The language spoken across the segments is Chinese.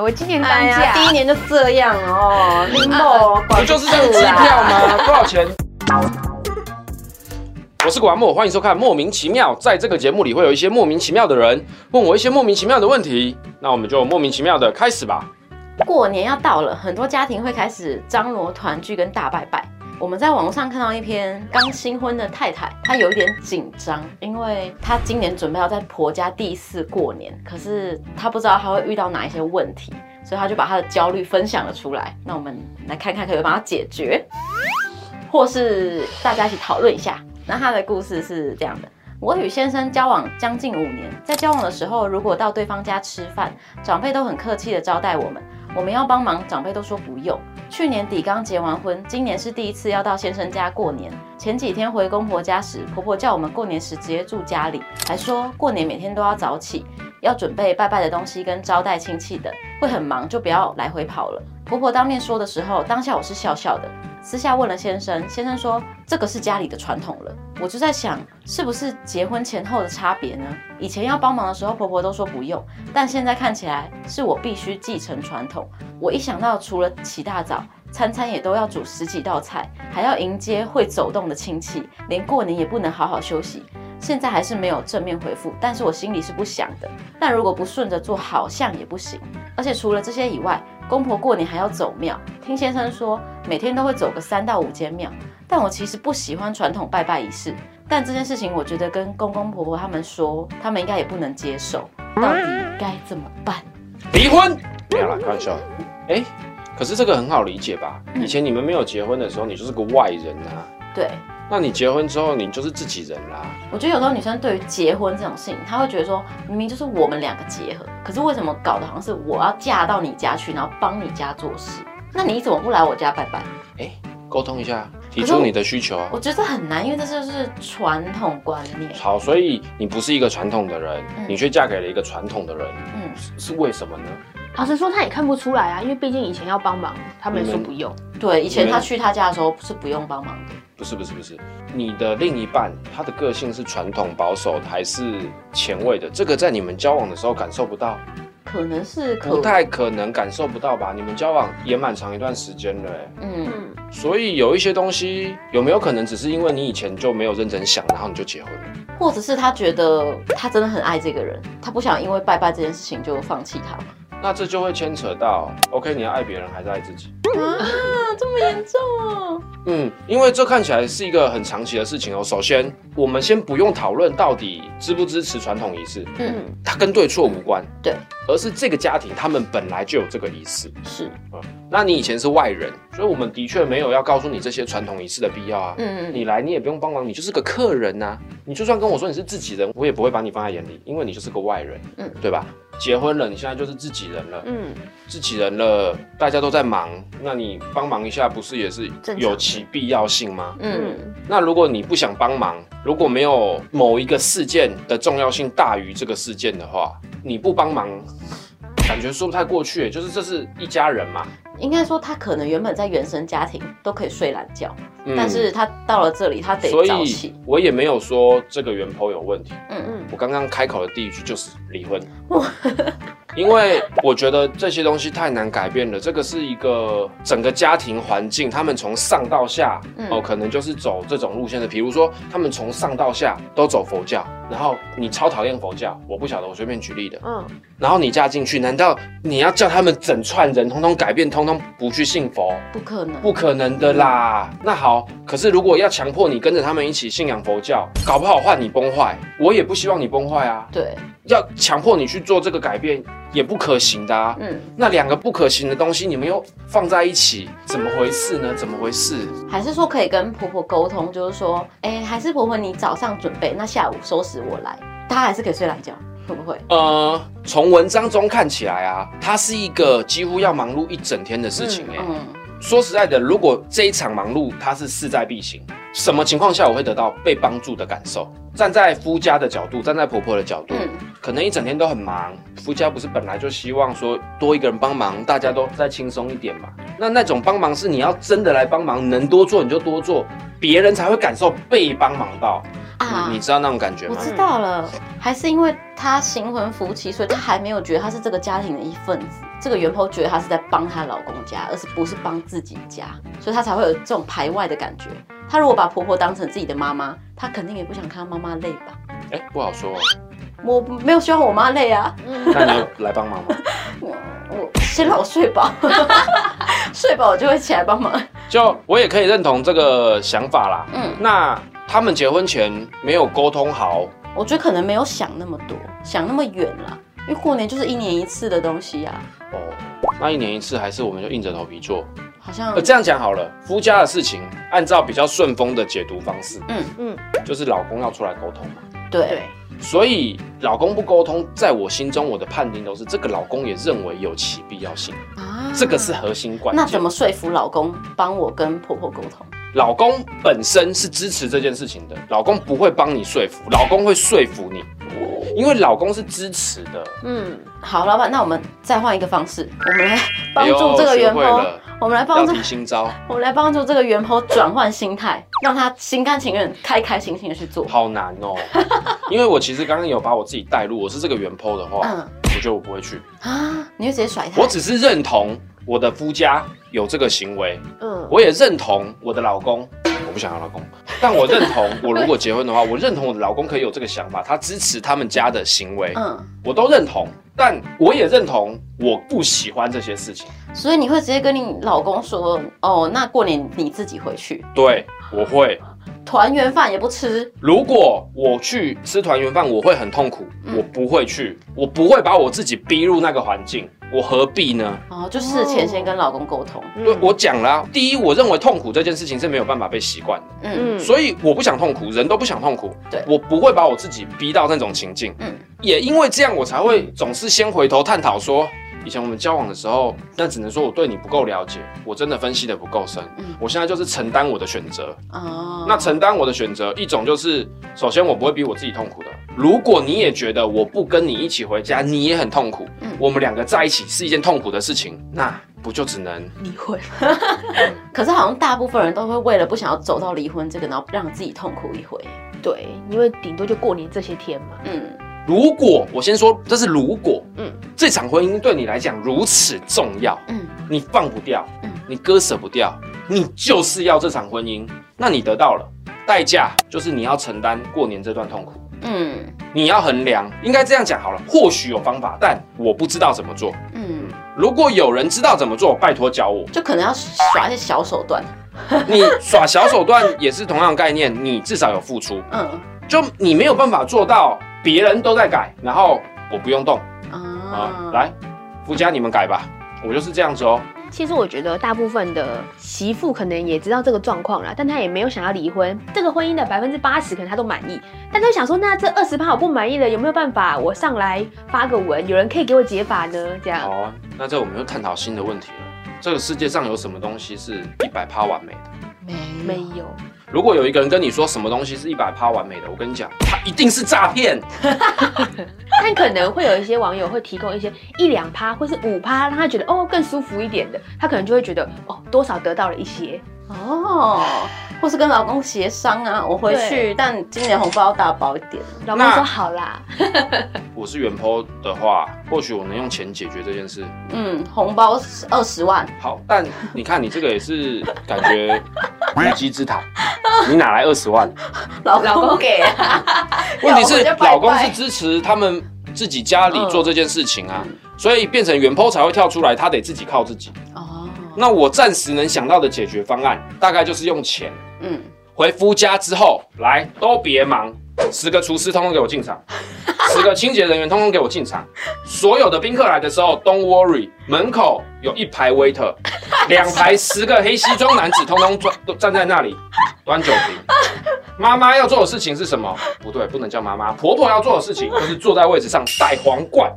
我今年刚哎呀，嫁，第一年就这样哦，林某不就是这个机票吗？多少钱？我是谷阿莫，欢迎收看《莫名其妙》。在这个节目里，会有一些莫名其妙的人问我一些莫名其妙的问题，那我们就莫名其妙的开始吧。过年要到了，很多家庭会开始张罗团聚跟大拜拜。我们在网上看到一篇刚新婚的太太，她有一点紧张，因为她今年准备要在婆家第四过年，可是她不知道她会遇到哪一些问题，所以她就把她的焦虑分享了出来。那我们来看看可不可以帮她解决，或是大家一起讨论一下。那她的故事是这样的。我与先生交往将近五年，在交往的时候，如果到对方家吃饭，长辈都很客气的招待我们。我们要帮忙，长辈都说不用。去年底刚结完婚，今年是第一次要到先生家过年。前几天回公婆家时，婆婆叫我们过年时直接住家里，还说过年每天都要早起，要准备拜拜的东西跟招待亲戚的，会很忙，就不要来回跑了。婆婆当面说的时候，当下我是笑笑的，私下问了先生，先生说这个是家里的传统了。我就在想，是不是结婚前后的差别呢？以前要帮忙的时候，婆婆都说不用，但现在看起来是我必须继承传统。我一想到除了起大早，餐餐也都要煮十几道菜，还要迎接会走动的亲戚，连过年也不能好好休息。现在还是没有正面回复，但是我心里是不想的。但如果不顺着做，好像也不行。而且除了这些以外，公婆过年还要走庙，听先生说每天都会走个三到五间庙。但我其实不喜欢传统拜拜仪式，但这件事情我觉得跟公公婆婆他们说，他们应该也不能接受。到底该怎么办？离婚？没有啦，开玩笑。哎，可是这个很好理解吧？以前你们没有结婚的时候，你就是个外人啊。对。那你结婚之后，你就是自己人啦。我觉得有时候女生对于结婚这种事情，她会觉得说，明明就是我们两个结合，可是为什么搞得好像是我要嫁到你家去，然后帮你家做事？那你怎么不来我家拜拜？哎，沟通一下，提出你的需求啊。我觉得很难，因为这就是传统观念。好，所以你不是一个传统的人，嗯、你却嫁给了一个传统的人，嗯，是为什么呢？老实说，他也看不出来啊，因为毕竟以前要帮忙，他们说不用。对，以前他去他家的时候是不用帮忙的。不是不是不是，你的另一半他的个性是传统保守的还是前卫的？这个在你们交往的时候感受不到，可能是可不太可能感受不到吧？你们交往也蛮长一段时间了，嗯，所以有一些东西有没有可能只是因为你以前就没有认真想，然后你就结婚了？或者是他觉得他真的很爱这个人，他不想因为拜拜这件事情就放弃他吗？那这就会牵扯到，OK，你要爱别人还是爱自己啊？这么严重哦？嗯，因为这看起来是一个很长期的事情哦。首先，我们先不用讨论到底支不支持传统仪式，嗯，它跟对错无关，对，而是这个家庭他们本来就有这个仪式，是，嗯，那你以前是外人，所以我们的确没有要告诉你这些传统仪式的必要啊。嗯嗯，你来你也不用帮忙，你就是个客人呐、啊。你就算跟我说你是自己人，我也不会把你放在眼里，因为你就是个外人，嗯，对吧？结婚了，你现在就是自己人了，嗯，自己人了，大家都在忙，那你帮忙一下，不是也是有其必要性吗？嗯，那如果你不想帮忙，如果没有某一个事件的重要性大于这个事件的话，你不帮忙，感觉说不太过去，就是这是一家人嘛。应该说他可能原本在原生家庭都可以睡懒觉，嗯、但是他到了这里，他得早起。所以我也没有说这个原 PO 有问题。嗯嗯，我刚刚开口的第一句就是离婚。因为我觉得这些东西太难改变了，这个是一个整个家庭环境，他们从上到下，嗯、哦，可能就是走这种路线的。比如说，他们从上到下都走佛教，然后你超讨厌佛教，我不晓得，我随便举例的。嗯，然后你嫁进去，难道你要叫他们整串人通通改变，通通不去信佛？不可能，不可能的啦。那好，可是如果要强迫你跟着他们一起信仰佛教，搞不好换你崩坏，我也不希望你崩坏啊。对，要强迫你去做这个改变。也不可行的啊，嗯，那两个不可行的东西，你们又放在一起，怎么回事呢？怎么回事？还是说可以跟婆婆沟通，就是说，哎、欸，还是婆婆你早上准备，那下午收拾我来，她还是可以睡懒觉，会不会？呃，从文章中看起来啊，它是一个几乎要忙碌一整天的事情、欸，哎、嗯，嗯。说实在的，如果这一场忙碌它是势在必行，什么情况下我会得到被帮助的感受？站在夫家的角度，站在婆婆的角度，嗯、可能一整天都很忙。夫家不是本来就希望说多一个人帮忙，大家都再轻松一点嘛？那那种帮忙是你要真的来帮忙，能多做你就多做，别人才会感受被帮忙到。啊，你知道那种感觉吗？我知道了。还是因为她新婚夫妻，所以她还没有觉得她是这个家庭的一份子。这个原 po 觉得她是在帮她老公家，而是不是帮自己家，所以她才会有这种排外的感觉。她如果把婆婆当成自己的妈妈，她肯定也不想看她妈妈累吧？哎，不好说。我没有希望我妈累啊。那你要来帮忙吗？我先让我睡饱，睡饱我就会起来帮忙。就我也可以认同这个想法啦。嗯，那他们结婚前没有沟通好，我觉得可能没有想那么多，想那么远啦。因为过年就是一年一次的东西呀。哦，那一年一次还是我们就硬着头皮做？好像呃这样讲好了，夫家的事情按照比较顺风的解读方式，嗯嗯，就是老公要出来沟通嘛。对。所以老公不沟通，在我心中，我的判定都是这个老公也认为有其必要性啊，这个是核心关键。那怎么说服老公帮我跟婆婆沟通？老公本身是支持这件事情的，老公不会帮你说服，老公会说服你，因为老公是支持的。嗯，好，老板，那我们再换一个方式，我们来帮助这个员工。我们来帮助新招，我们来帮助这个员工转换心态，让他心甘情愿、开开心心的去做。好难哦，因为我其实刚刚有把我自己带入，我是这个原 po 的话，嗯，我觉得我不会去啊，你就直接甩他。我只是认同我的夫家有这个行为，嗯，我也认同我的老公，我不想要老公，但我认同我如果结婚的话，我认同我的老公可以有这个想法，他支持他们家的行为，嗯，我都认同。但我也认同，我不喜欢这些事情，所以你会直接跟你老公说，哦，那过年你自己回去。对，我会。团圆饭也不吃。如果我去吃团圆饭，我会很痛苦，嗯，我不会去，我不会把我自己逼入那个环境。我何必呢？哦，就事前先跟老公沟通。对，我讲了，第一，我认为痛苦这件事情是没有办法被习惯的。嗯，所以我不想痛苦，人都不想痛苦。对，我不会把我自己逼到那种情境。嗯，也因为这样，我才会总是先回头探讨说。以前我们交往的时候，那只能说我对你不够了解，我真的分析的不够深。嗯，我现在就是承担我的选择。哦，那承担我的选择，一种就是，首先我不会逼我自己痛苦的。如果你也觉得我不跟你一起回家，你也很痛苦，嗯，我们两个在一起是一件痛苦的事情，那不就只能离婚？可是好像大部分人都会为了不想要走到离婚这个，然后让自己痛苦一回。对，因为顶多就过年这些天嘛。嗯。如果我先说，这是如果，嗯，这场婚姻对你来讲如此重要，嗯，你放不掉，嗯，你割舍不掉，你就是要这场婚姻，那你得到了代价，就是你要承担过年这段痛苦，嗯，你要衡量，应该这样讲好了，或许有方法，但我不知道怎么做，嗯，如果有人知道怎么做，拜托教我，就可能要耍一些小手段，你耍小手段也是同样概念，你至少有付出，嗯，就你没有办法做到。别人都在改，然后我不用动啊，啊！来，夫家你们改吧，我就是这样子哦。其实我觉得大部分的媳妇可能也知道这个状况啦，但她也没有想要离婚。这个婚姻的百分之八十可能她都满意，但她想说，那这二十趴我不满意了，有没有办法我上来发个文，有人可以给我解法呢？这样。好啊，那这我们又探讨新的问题了。这个世界上有什么东西是一百趴完美的？没没有。如果有一个人跟你说什么东西是一百趴完美的，我跟你讲，他一定是诈骗。但可能会有一些网友会提供一些一两趴或是五趴，让他觉得哦更舒服一点的，他可能就会觉得哦多少得到了一些哦。或是跟老公协商啊，我回去，但今年红包要大包一点。老公说好啦。我是原 po 的话，或许我能用钱解决这件事。嗯，红包二十万。好，但你看你这个也是感觉无稽之谈，你哪来二十万？老公给啊。问题是老公是支持他们自己家里做这件事情啊，所以变成原 po 才会跳出来，他得自己靠自己。哦。那我暂时能想到的解决方案，大概就是用钱。嗯，回夫家之后，来都别忙，十个厨师通通给我进场，十个清洁人员通通给我进场，所有的宾客来的时候，Don't worry，门口有一排 waiter，两排十个黑西装男子通通站都站在那里端酒瓶。妈妈要做的事情是什么？不对，不能叫妈妈，婆婆要做的事情就是坐在位置上戴皇冠，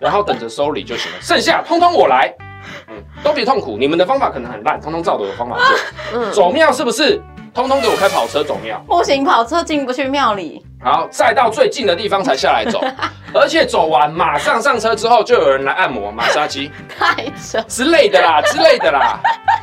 然后等着收礼就行了，剩下通通我来。嗯，都别痛苦，你们的方法可能很烂，通通照着我的方法做。嗯，走庙是不是？通通给我开跑车走庙。不行，跑车进不去庙里。好，再到最近的地方才下来走，而且走完马上上车之后就有人来按摩、马杀鸡，太扯之类的啦，之类的啦。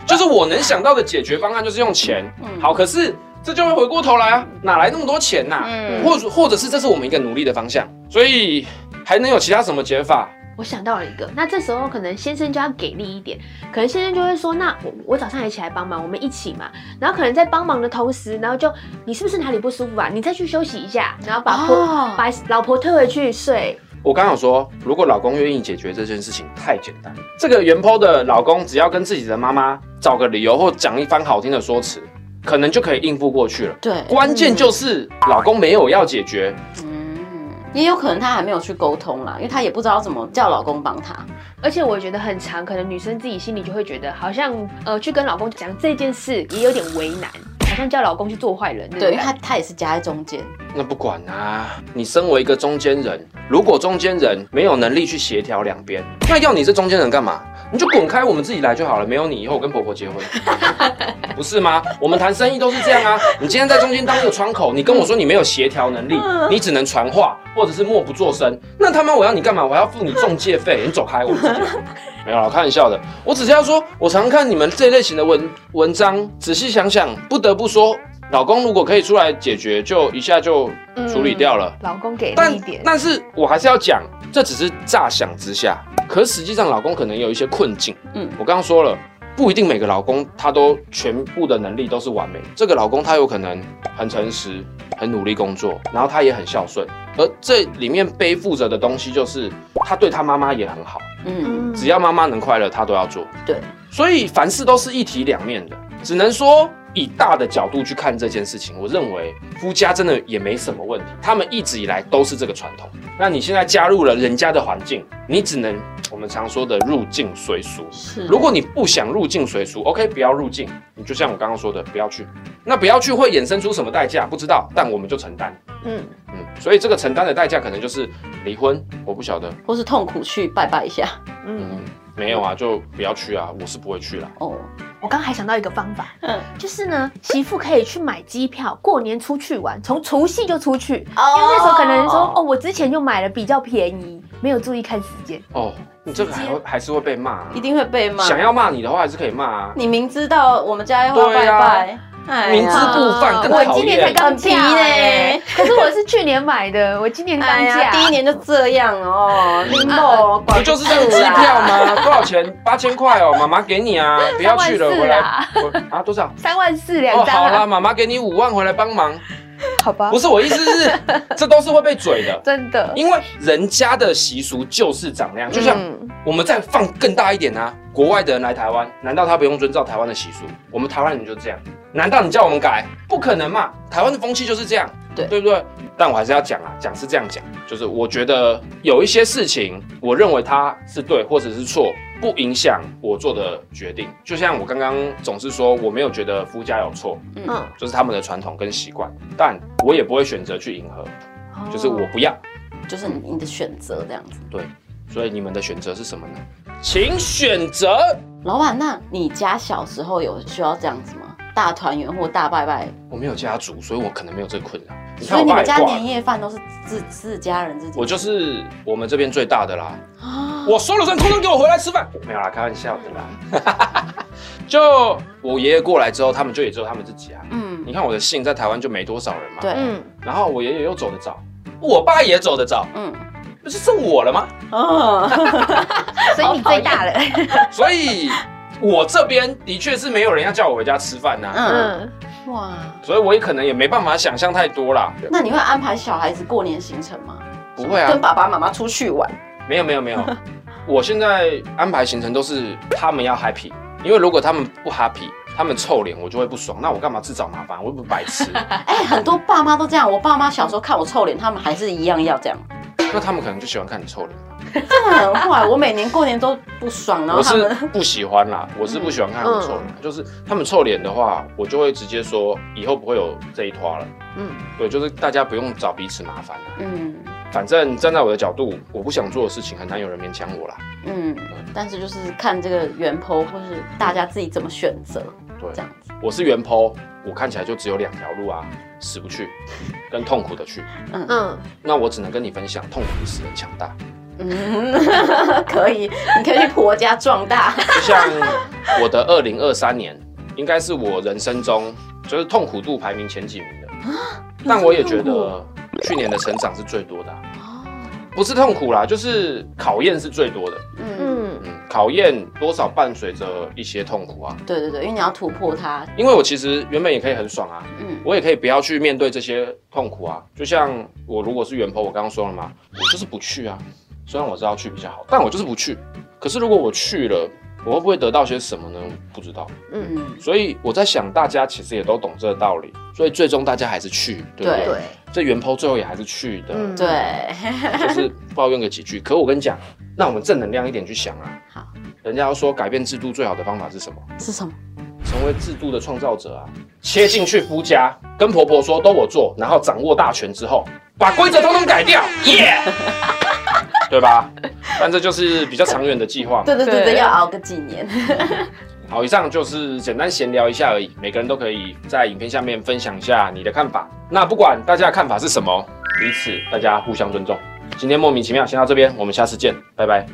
就是我能想到的解决方案就是用钱。嗯，好，可是这就会回过头来啊，哪来那么多钱呐、啊？嗯，或者或者是这是我们一个努力的方向，所以还能有其他什么解法？我想到了一个，那这时候可能先生就要给力一点，可能先生就会说，那我我早上也起来帮忙，我们一起嘛。然后可能在帮忙的同时，然后就你是不是哪里不舒服啊？你再去休息一下，然后把婆、哦、把老婆推回去睡。我刚有说，如果老公愿意解决这件事情，太简单。这个原 po 的老公只要跟自己的妈妈找个理由或讲一番好听的说辞，可能就可以应付过去了。对，关键就是老公没有要解决。也有可能她还没有去沟通啦，因为她也不知道怎么叫老公帮她。而且我觉得很长，可能女生自己心里就会觉得，好像呃去跟老公讲这件事也有点为难，好像叫老公去做坏人。对，因为他他也是夹在中间。那不管啊，你身为一个中间人，如果中间人没有能力去协调两边，那要你这中间人干嘛？你就滚开，我们自己来就好了。没有你以后我跟婆婆结婚，不是吗？我们谈生意都是这样啊。你今天在中间当个窗口，你跟我说你没有协调能力，你只能传话或者是默不作声。那他妈我要你干嘛？我要付你中介费。你走开，我自己来。没有啦，开玩笑的。我只是要说，我常看你们这类型的文文章，仔细想想，不得不说，老公如果可以出来解决，就一下就处理掉了。嗯、老公给力一点，但是我还是要讲，这只是乍想之下。可实际上，老公可能有一些困境。嗯，我刚刚说了，不一定每个老公他都全部的能力都是完美。这个老公他有可能很诚实、很努力工作，然后他也很孝顺，而这里面背负着的东西就是他对他妈妈也很好。嗯，只要妈妈能快乐，他都要做。对，所以凡事都是一体两面的，只能说。以大的角度去看这件事情，我认为夫家真的也没什么问题。他们一直以来都是这个传统。那你现在加入了人家的环境，你只能我们常说的入境随俗。是，如果你不想入境随俗，OK，不要入境。你就像我刚刚说的，不要去。那不要去会衍生出什么代价？不知道，但我们就承担。嗯嗯，所以这个承担的代价可能就是离婚，我不晓得，或是痛苦去拜拜一下。嗯，没有啊，就不要去啊，我是不会去了。哦。我刚还想到一个方法，嗯，就是呢，媳妇可以去买机票，过年出去玩，从除夕就出去，哦，因为那时候可能说，哦，我之前就买了比较便宜，没有注意看时间。哦，你这个还会还是会被骂啊，一定会被骂。想要骂你的话，还是可以骂啊。你明知道我们家要拜拜。明知故犯更讨厌。我今年才刚皮呢，可是我是去年买的，我今年刚 嫁，第一年就这样哦。林某，不就是这个机票吗？多少钱？八千块哦，妈妈给你啊，不要去了，回来。啊，多少？三万四两张。好啦，妈妈给你五万，回来帮忙。好吧。不是我意思是，这都是会被嘴的，真的。因为人家的习俗就是长那样，就像我们再放更大一点啊，国外的人来台湾，难道他不用遵照台湾的习俗？我们台湾人就这样。难道你叫我们改？不可能嘛！台湾的风气就是这样，对对不对？但我还是要讲啊，讲是这样讲，就是我觉得有一些事情，我认为它是对或者是错，不影响我做的决定。就像我刚刚总是说，我没有觉得夫家有错，嗯，就是他们的传统跟习惯，但我也不会选择去迎合，就是我不要，就是你的选择这样子。对，所以你们的选择是什么呢？请选择。老板，那你家小时候有需要这样子吗？大团圆或大拜拜，我没有家族，所以我可能没有这个困扰。所以你们家年夜饭都是自自家人自己？我就是我们这边最大的啦。我说了算，通通给我回来吃饭。没有啦，开玩笑的啦。就我爷爷过来之后，他们就也只有他们自己啊。嗯，你看我的姓在台湾就没多少人嘛。对，嗯。然后我爷爷又走得早，我爸也走得早。嗯，不是剩我了吗？哦，所以你最大了。所以。我这边的确是没有人要叫我回家吃饭呐。嗯，哇，所以我也可能也没办法想象太多啦。那你会安排小孩子过年行程吗？不会啊，跟爸爸妈妈出去玩。没有没有没有，我现在安排行程都是他们要 happy，因为如果他们不 happy，他们臭脸，我就会不爽。那我干嘛自找麻烦？我又不是白痴。哎，很多爸妈都这样。我爸妈小时候看我臭脸，他们还是一样要这样。那他们可能就喜欢看你臭脸。真的很坏，我每年过年都不爽，然后他们我是不喜欢啦，我是不喜欢看他们臭脸，嗯、就是他们臭脸的话，我就会直接说以后不会有这一拖了。嗯，对，就是大家不用找彼此麻烦了。嗯，反正站在我的角度，我不想做的事情，很难有人勉强我啦。嗯，但是就是看这个原 po 或是大家自己怎么选择。对，这样子。我是原 po，我看起来就只有两条路啊，死不去，跟痛苦的去。嗯嗯，那我只能跟你分享，痛苦的使人强大。嗯，可以，你可以去婆家壮大。就像我的二零二三年，应该是我人生中就是痛苦度排名前几名的。但我也觉得去年的成长是最多的。不是痛苦啦，就是考验是最多的。嗯嗯，考验多少伴随着一些痛苦啊。对对对，因为你要突破它。因为我其实原本也可以很爽啊，嗯，我也可以不要去面对这些痛苦啊。就像我如果是原 PO，我刚刚说了嘛，我就是不去啊。虽然我知道去比较好，但我就是不去。可是如果我去了，我会不会得到些什么呢？不知道。嗯嗯。所以我在想，大家其实也都懂这个道理，所以最终大家还是去，对不对？对。这原 PO 最后也还是去的。嗯、对。就是抱怨个几句。可我跟你讲，那我们正能量一点去想啊。好。人家要说改变制度最好的方法是什么？是什么？成为制度的创造者啊！切进去夫家，跟婆婆说都我做，然后掌握大权之后，把规则通通改掉，耶、yeah! 对吧？但这就是比较长远的计划。对对对对，要熬个几年。好，以上就是简单闲聊一下而已。每个人都可以在影片下面分享一下你的看法。那不管大家的看法是什么，彼此大家互相尊重。今天莫名其妙先到这边，我们下次见，拜拜。